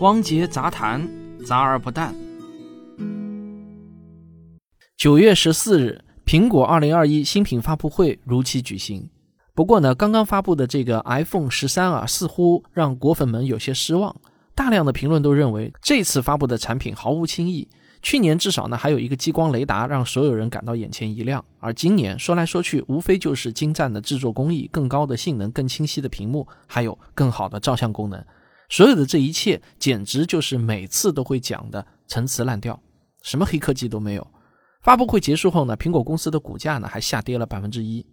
汪杰杂谈，杂而不淡。九月十四日，苹果二零二一新品发布会如期举行。不过呢，刚刚发布的这个 iPhone 十三啊，似乎让果粉们有些失望。大量的评论都认为，这次发布的产品毫无新意。去年至少呢，还有一个激光雷达让所有人感到眼前一亮，而今年说来说去，无非就是精湛的制作工艺、更高的性能、更清晰的屏幕，还有更好的照相功能。所有的这一切，简直就是每次都会讲的陈词滥调，什么黑科技都没有。发布会结束后呢，苹果公司的股价呢还下跌了百分之一。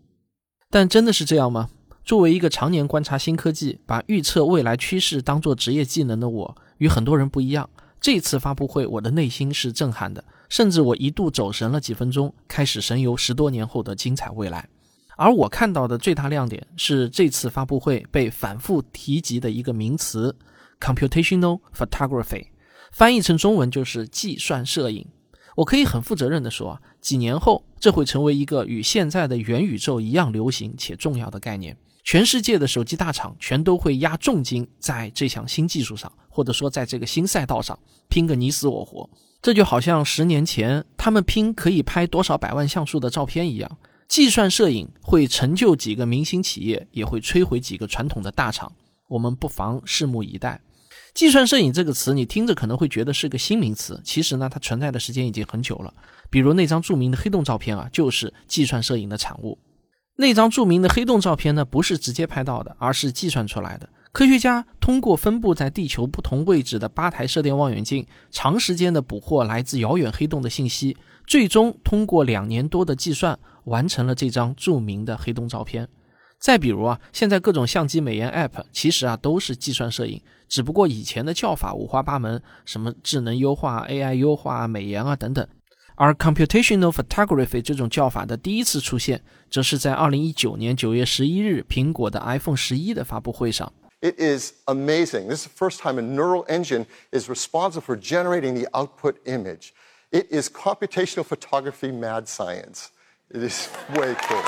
但真的是这样吗？作为一个常年观察新科技、把预测未来趋势当做职业技能的我，与很多人不一样。这次发布会，我的内心是震撼的，甚至我一度走神了几分钟，开始神游十多年后的精彩未来。而我看到的最大亮点是这次发布会被反复提及的一个名词：computational photography，翻译成中文就是计算摄影。我可以很负责任地说，几年后这会成为一个与现在的元宇宙一样流行且重要的概念。全世界的手机大厂全都会压重金在这项新技术上，或者说在这个新赛道上拼个你死我活。这就好像十年前他们拼可以拍多少百万像素的照片一样。计算摄影会成就几个明星企业，也会摧毁几个传统的大厂。我们不妨拭目以待。计算摄影这个词，你听着可能会觉得是个新名词，其实呢，它存在的时间已经很久了。比如那张著名的黑洞照片啊，就是计算摄影的产物。那张著名的黑洞照片呢，不是直接拍到的，而是计算出来的。科学家通过分布在地球不同位置的八台射电望远镜，长时间的捕获来自遥远黑洞的信息，最终通过两年多的计算，完成了这张著名的黑洞照片。再比如啊，现在各种相机美颜 App 其实啊都是计算摄影，只不过以前的叫法五花八门，什么智能优化、AI 优化、美颜啊等等。而 computational photography 这种叫法的第一次出现，则是在二零一九年九月十一日苹果的 iPhone 十一的发布会上。It is amazing. This is the first time a neural engine is responsible for generating the output image. It is computational photography mad science. It is way cool.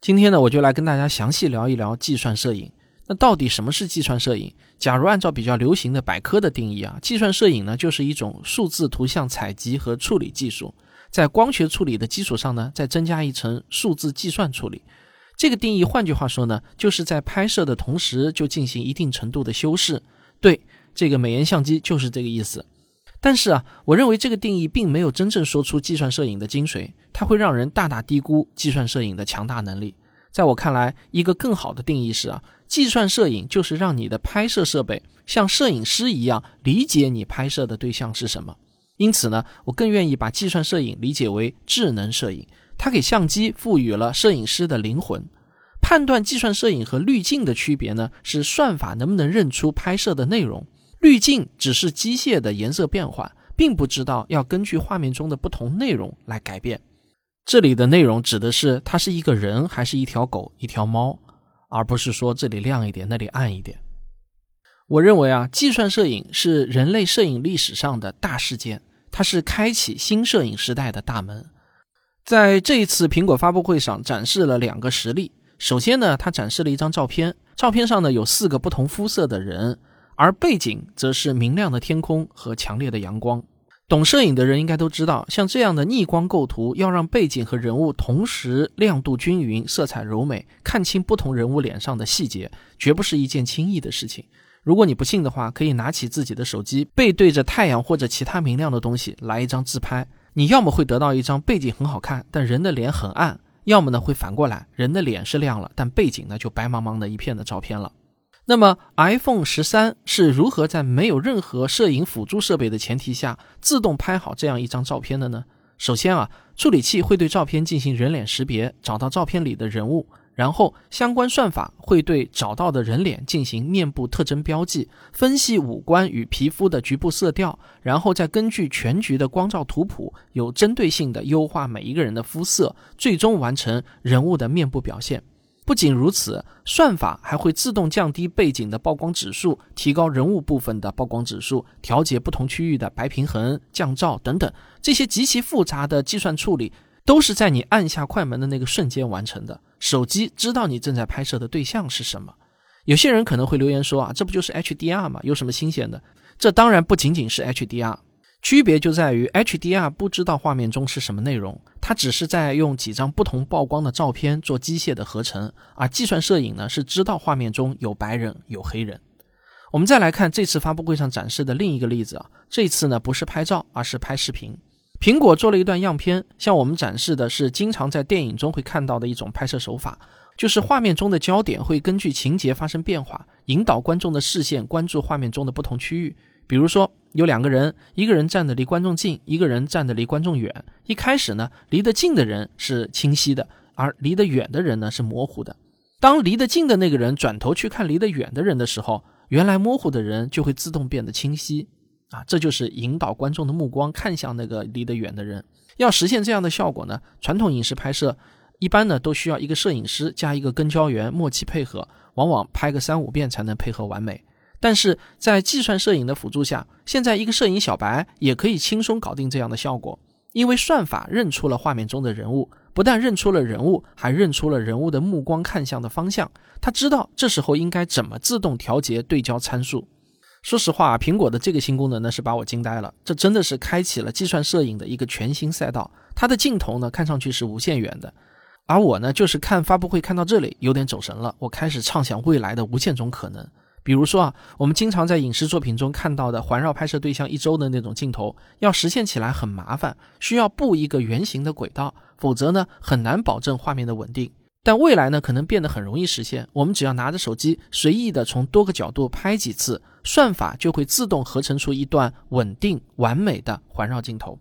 今天呢，我就来跟大家详细聊一聊计算摄影。那到底什么是计算摄影？假如按照比较流行的百科的定义啊，计算摄影呢就是一种数字图像采集和处理技术，在光学处理的基础上呢，再增加一层数字计算处理。这个定义，换句话说呢，就是在拍摄的同时就进行一定程度的修饰。对，这个美颜相机就是这个意思。但是啊，我认为这个定义并没有真正说出计算摄影的精髓，它会让人大大低估计算摄影的强大能力。在我看来，一个更好的定义是啊，计算摄影就是让你的拍摄设备像摄影师一样理解你拍摄的对象是什么。因此呢，我更愿意把计算摄影理解为智能摄影，它给相机赋予了摄影师的灵魂。判断计算摄影和滤镜的区别呢，是算法能不能认出拍摄的内容。滤镜只是机械的颜色变换，并不知道要根据画面中的不同内容来改变。这里的内容指的是它是一个人还是一条狗、一条猫，而不是说这里亮一点，那里暗一点。我认为啊，计算摄影是人类摄影历史上的大事件，它是开启新摄影时代的大门。在这一次苹果发布会上展示了两个实例。首先呢，它展示了一张照片，照片上呢有四个不同肤色的人，而背景则是明亮的天空和强烈的阳光。懂摄影的人应该都知道，像这样的逆光构图，要让背景和人物同时亮度均匀、色彩柔美，看清不同人物脸上的细节，绝不是一件轻易的事情。如果你不信的话，可以拿起自己的手机，背对着太阳或者其他明亮的东西来一张自拍。你要么会得到一张背景很好看，但人的脸很暗；要么呢会反过来，人的脸是亮了，但背景呢就白茫茫的一片的照片了。那么，iPhone 十三是如何在没有任何摄影辅助设备的前提下自动拍好这样一张照片的呢？首先啊，处理器会对照片进行人脸识别，找到照片里的人物，然后相关算法会对找到的人脸进行面部特征标记，分析五官与皮肤的局部色调，然后再根据全局的光照图谱，有针对性的优化每一个人的肤色，最终完成人物的面部表现。不仅如此，算法还会自动降低背景的曝光指数，提高人物部分的曝光指数，调节不同区域的白平衡、降噪等等。这些极其复杂的计算处理，都是在你按下快门的那个瞬间完成的。手机知道你正在拍摄的对象是什么。有些人可能会留言说啊，这不就是 HDR 吗？有什么新鲜的？这当然不仅仅是 HDR，区别就在于 HDR 不知道画面中是什么内容，它只是在用几张不同曝光的照片做机械的合成，而计算摄影呢是知道画面中有白人有黑人。我们再来看这次发布会上展示的另一个例子啊，这次呢不是拍照，而是拍视频。苹果做了一段样片，向我们展示的是经常在电影中会看到的一种拍摄手法。就是画面中的焦点会根据情节发生变化，引导观众的视线关注画面中的不同区域。比如说，有两个人，一个人站的离观众近，一个人站的离观众远。一开始呢，离得近的人是清晰的，而离得远的人呢是模糊的。当离得近的那个人转头去看离得远的人的时候，原来模糊的人就会自动变得清晰。啊，这就是引导观众的目光看向那个离得远的人。要实现这样的效果呢，传统影视拍摄。一般呢都需要一个摄影师加一个跟焦员默契配合，往往拍个三五遍才能配合完美。但是在计算摄影的辅助下，现在一个摄影小白也可以轻松搞定这样的效果，因为算法认出了画面中的人物，不但认出了人物，还认出了人物的目光看向的方向。他知道这时候应该怎么自动调节对焦参数。说实话，苹果的这个新功能呢是把我惊呆了，这真的是开启了计算摄影的一个全新赛道。它的镜头呢看上去是无限远的。而我呢，就是看发布会看到这里有点走神了。我开始畅想未来的无限种可能。比如说啊，我们经常在影视作品中看到的环绕拍摄对象一周的那种镜头，要实现起来很麻烦，需要布一个圆形的轨道，否则呢很难保证画面的稳定。但未来呢，可能变得很容易实现。我们只要拿着手机随意的从多个角度拍几次，算法就会自动合成出一段稳定完美的环绕镜头。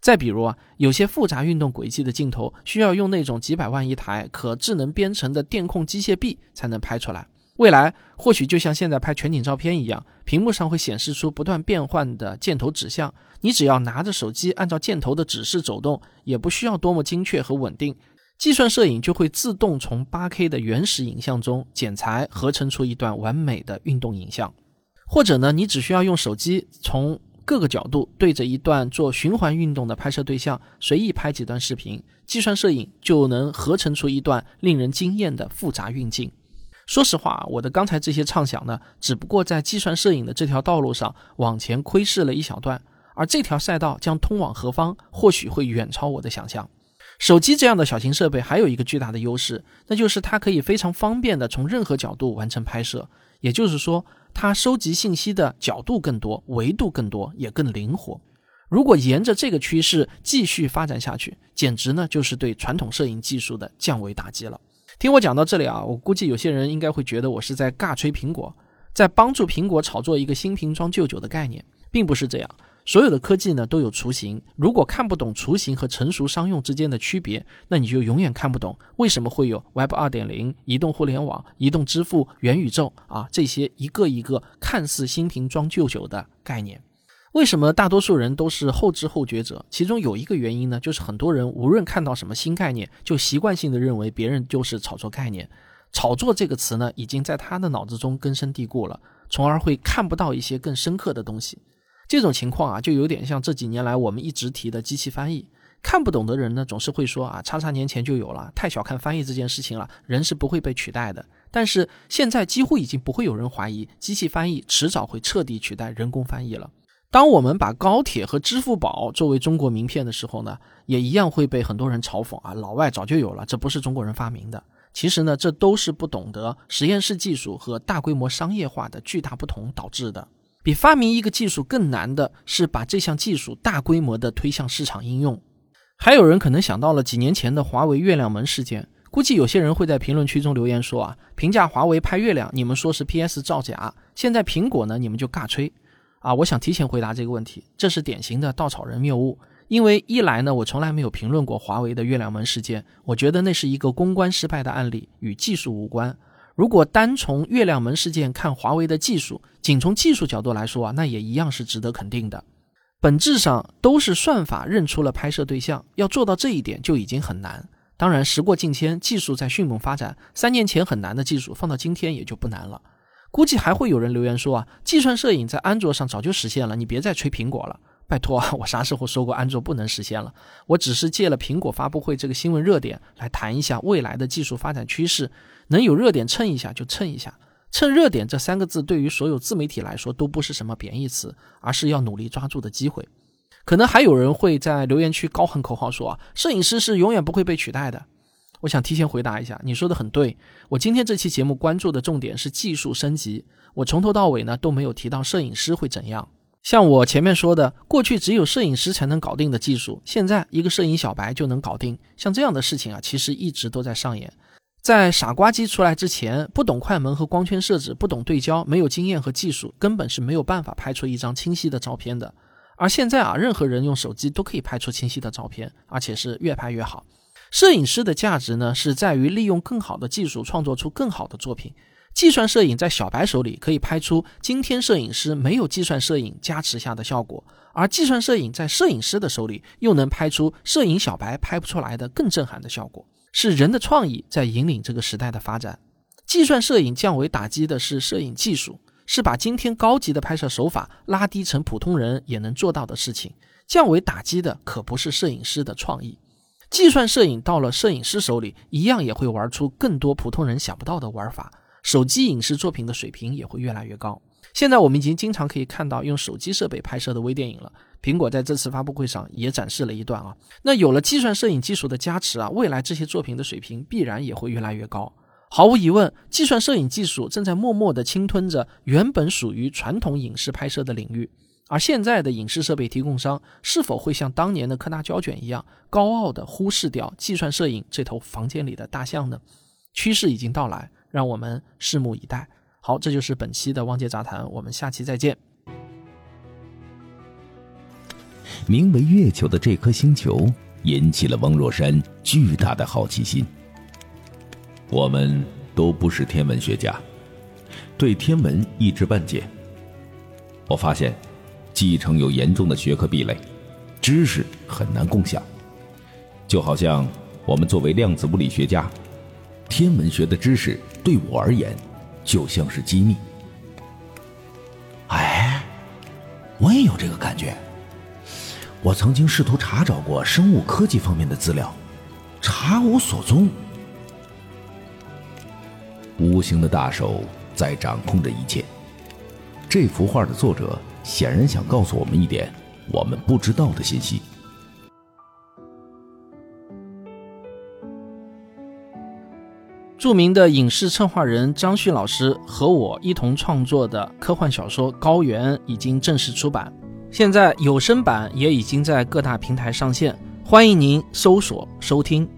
再比如啊，有些复杂运动轨迹的镜头，需要用那种几百万一台可智能编程的电控机械臂才能拍出来。未来或许就像现在拍全景照片一样，屏幕上会显示出不断变换的箭头指向，你只要拿着手机按照箭头的指示走动，也不需要多么精确和稳定，计算摄影就会自动从 8K 的原始影像中剪裁合成出一段完美的运动影像。或者呢，你只需要用手机从各个角度对着一段做循环运动的拍摄对象，随意拍几段视频，计算摄影就能合成出一段令人惊艳的复杂运镜。说实话，我的刚才这些畅想呢，只不过在计算摄影的这条道路上往前窥视了一小段，而这条赛道将通往何方，或许会远超我的想象。手机这样的小型设备还有一个巨大的优势，那就是它可以非常方便的从任何角度完成拍摄，也就是说。它收集信息的角度更多，维度更多，也更灵活。如果沿着这个趋势继续发展下去，简直呢就是对传统摄影技术的降维打击了。听我讲到这里啊，我估计有些人应该会觉得我是在尬吹苹果，在帮助苹果炒作一个新瓶装旧酒的概念，并不是这样。所有的科技呢都有雏形，如果看不懂雏形和成熟商用之间的区别，那你就永远看不懂为什么会有 Web 二点零、移动互联网、移动支付、元宇宙啊这些一个一个看似新瓶装旧酒的概念。为什么大多数人都是后知后觉者？其中有一个原因呢，就是很多人无论看到什么新概念，就习惯性的认为别人就是炒作概念。炒作这个词呢，已经在他的脑子中根深蒂固了，从而会看不到一些更深刻的东西。这种情况啊，就有点像这几年来我们一直提的机器翻译。看不懂的人呢，总是会说啊，叉叉年前就有了，太小看翻译这件事情了，人是不会被取代的。但是现在几乎已经不会有人怀疑，机器翻译迟早会彻底取代人工翻译了。当我们把高铁和支付宝作为中国名片的时候呢，也一样会被很多人嘲讽啊，老外早就有了，这不是中国人发明的。其实呢，这都是不懂得实验室技术和大规模商业化的巨大不同导致的。比发明一个技术更难的是把这项技术大规模的推向市场应用。还有人可能想到了几年前的华为月亮门事件，估计有些人会在评论区中留言说啊，评价华为拍月亮，你们说是 PS 造假，现在苹果呢，你们就尬吹。啊，我想提前回答这个问题，这是典型的稻草人谬误。因为一来呢，我从来没有评论过华为的月亮门事件，我觉得那是一个公关失败的案例，与技术无关。如果单从月亮门事件看华为的技术，仅从技术角度来说啊，那也一样是值得肯定的。本质上都是算法认出了拍摄对象，要做到这一点就已经很难。当然，时过境迁，技术在迅猛发展，三年前很难的技术放到今天也就不难了。估计还会有人留言说啊，计算摄影在安卓上早就实现了，你别再吹苹果了。拜托，我啥时候说过安卓不能实现了？我只是借了苹果发布会这个新闻热点来谈一下未来的技术发展趋势。能有热点蹭一下就蹭一下，蹭热点这三个字对于所有自媒体来说都不是什么贬义词，而是要努力抓住的机会。可能还有人会在留言区高喊口号说啊，摄影师是永远不会被取代的。我想提前回答一下，你说的很对。我今天这期节目关注的重点是技术升级，我从头到尾呢都没有提到摄影师会怎样。像我前面说的，过去只有摄影师才能搞定的技术，现在一个摄影小白就能搞定。像这样的事情啊，其实一直都在上演。在傻瓜机出来之前，不懂快门和光圈设置，不懂对焦，没有经验和技术，根本是没有办法拍出一张清晰的照片的。而现在啊，任何人用手机都可以拍出清晰的照片，而且是越拍越好。摄影师的价值呢，是在于利用更好的技术创作出更好的作品。计算摄影在小白手里可以拍出今天摄影师没有计算摄影加持下的效果，而计算摄影在摄影师的手里又能拍出摄影小白拍不出来的更震撼的效果。是人的创意在引领这个时代的发展。计算摄影降维打击的是摄影技术，是把今天高级的拍摄手法拉低成普通人也能做到的事情。降维打击的可不是摄影师的创意。计算摄影到了摄影师手里，一样也会玩出更多普通人想不到的玩法。手机影视作品的水平也会越来越高。现在我们已经经常可以看到用手机设备拍摄的微电影了。苹果在这次发布会上也展示了一段啊。那有了计算摄影技术的加持啊，未来这些作品的水平必然也会越来越高。毫无疑问，计算摄影技术正在默默地侵吞着原本属于传统影视拍摄的领域。而现在的影视设备提供商是否会像当年的柯达胶卷一样，高傲地忽视掉计算摄影这头房间里的大象呢？趋势已经到来，让我们拭目以待。好，这就是本期的汪杰杂谈，我们下期再见。名为月球的这颗星球引起了汪若山巨大的好奇心。我们都不是天文学家，对天文一知半解。我发现，继承有严重的学科壁垒，知识很难共享。就好像我们作为量子物理学家，天文学的知识对我而言。就像是机密。哎，我也有这个感觉。我曾经试图查找过生物科技方面的资料，查无所踪。无形的大手在掌控着一切。这幅画的作者显然想告诉我们一点我们不知道的信息。著名的影视策划人张旭老师和我一同创作的科幻小说《高原》已经正式出版，现在有声版也已经在各大平台上线，欢迎您搜索收听。